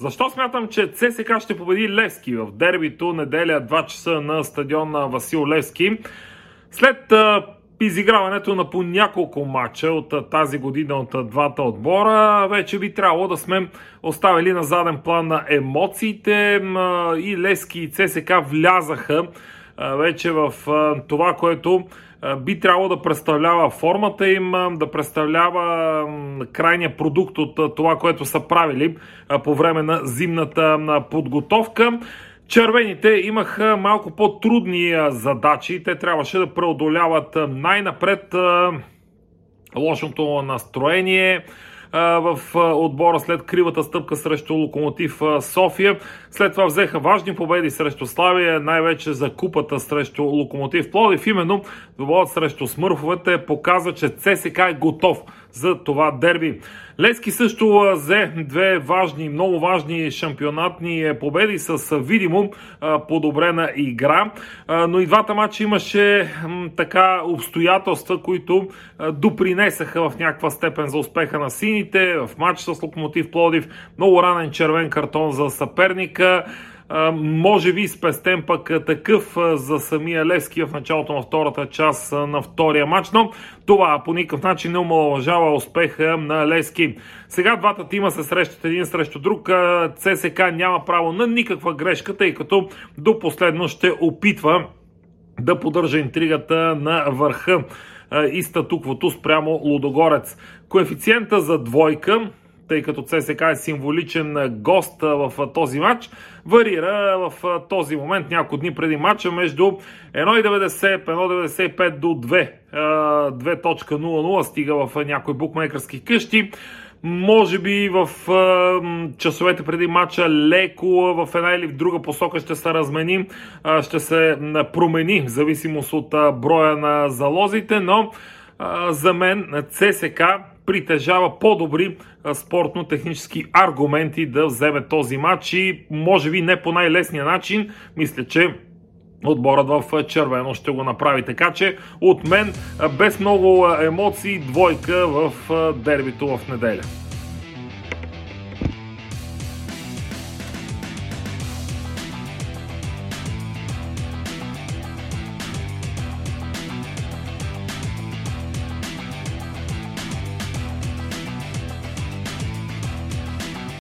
Защо смятам, че ЦСК ще победи Левски в дербито неделя 2 часа на стадион на Васил Левски? След изиграването на по няколко матча от тази година от двата отбора, вече би трябвало да сме оставили на заден план на емоциите и Лески и ЦСК влязаха вече в това, което би трябвало да представлява формата им, да представлява крайния продукт от това, което са правили по време на зимната подготовка. Червените имаха малко по-трудни задачи. Те трябваше да преодоляват най-напред лошото настроение, в отбора след кривата стъпка срещу Локомотив София. След това взеха важни победи срещу Славия, най-вече за купата срещу Локомотив Плодив. Именно двобоят срещу Смърфовете показва, че ЦСК е готов за това дерби. Лески също взе две важни, много важни шампионатни победи с видимо подобрена игра, но и двата матча имаше така обстоятелства, които допринесаха в някаква степен за успеха на сините. В матч с Локомотив Плодив много ранен червен картон за съперника може би спестен пък такъв за самия Левски в началото на втората част на втория матч, но това по никакъв начин не омалъжава успеха на Левски. Сега двата тима се срещат един срещу друг. ЦСК няма право на никаква грешка, тъй като до последно ще опитва да поддържа интригата на върха и статуквото спрямо Лудогорец. Коефициента за двойка тъй като ЦСК е символичен гост в този матч, варира в този момент няколко дни преди матча между 1,90, 1,95 до 2, 2.00 стига в някои букмейкърски къщи. Може би в часовете преди матча леко в една или в друга посока ще се размени, ще се промени в зависимост от броя на залозите, но за мен ЦСК притежава по-добри спортно-технически аргументи да вземе този матч и може би не по най-лесния начин. Мисля, че отборът в червено ще го направи. Така че от мен без много емоции двойка в дербито в неделя.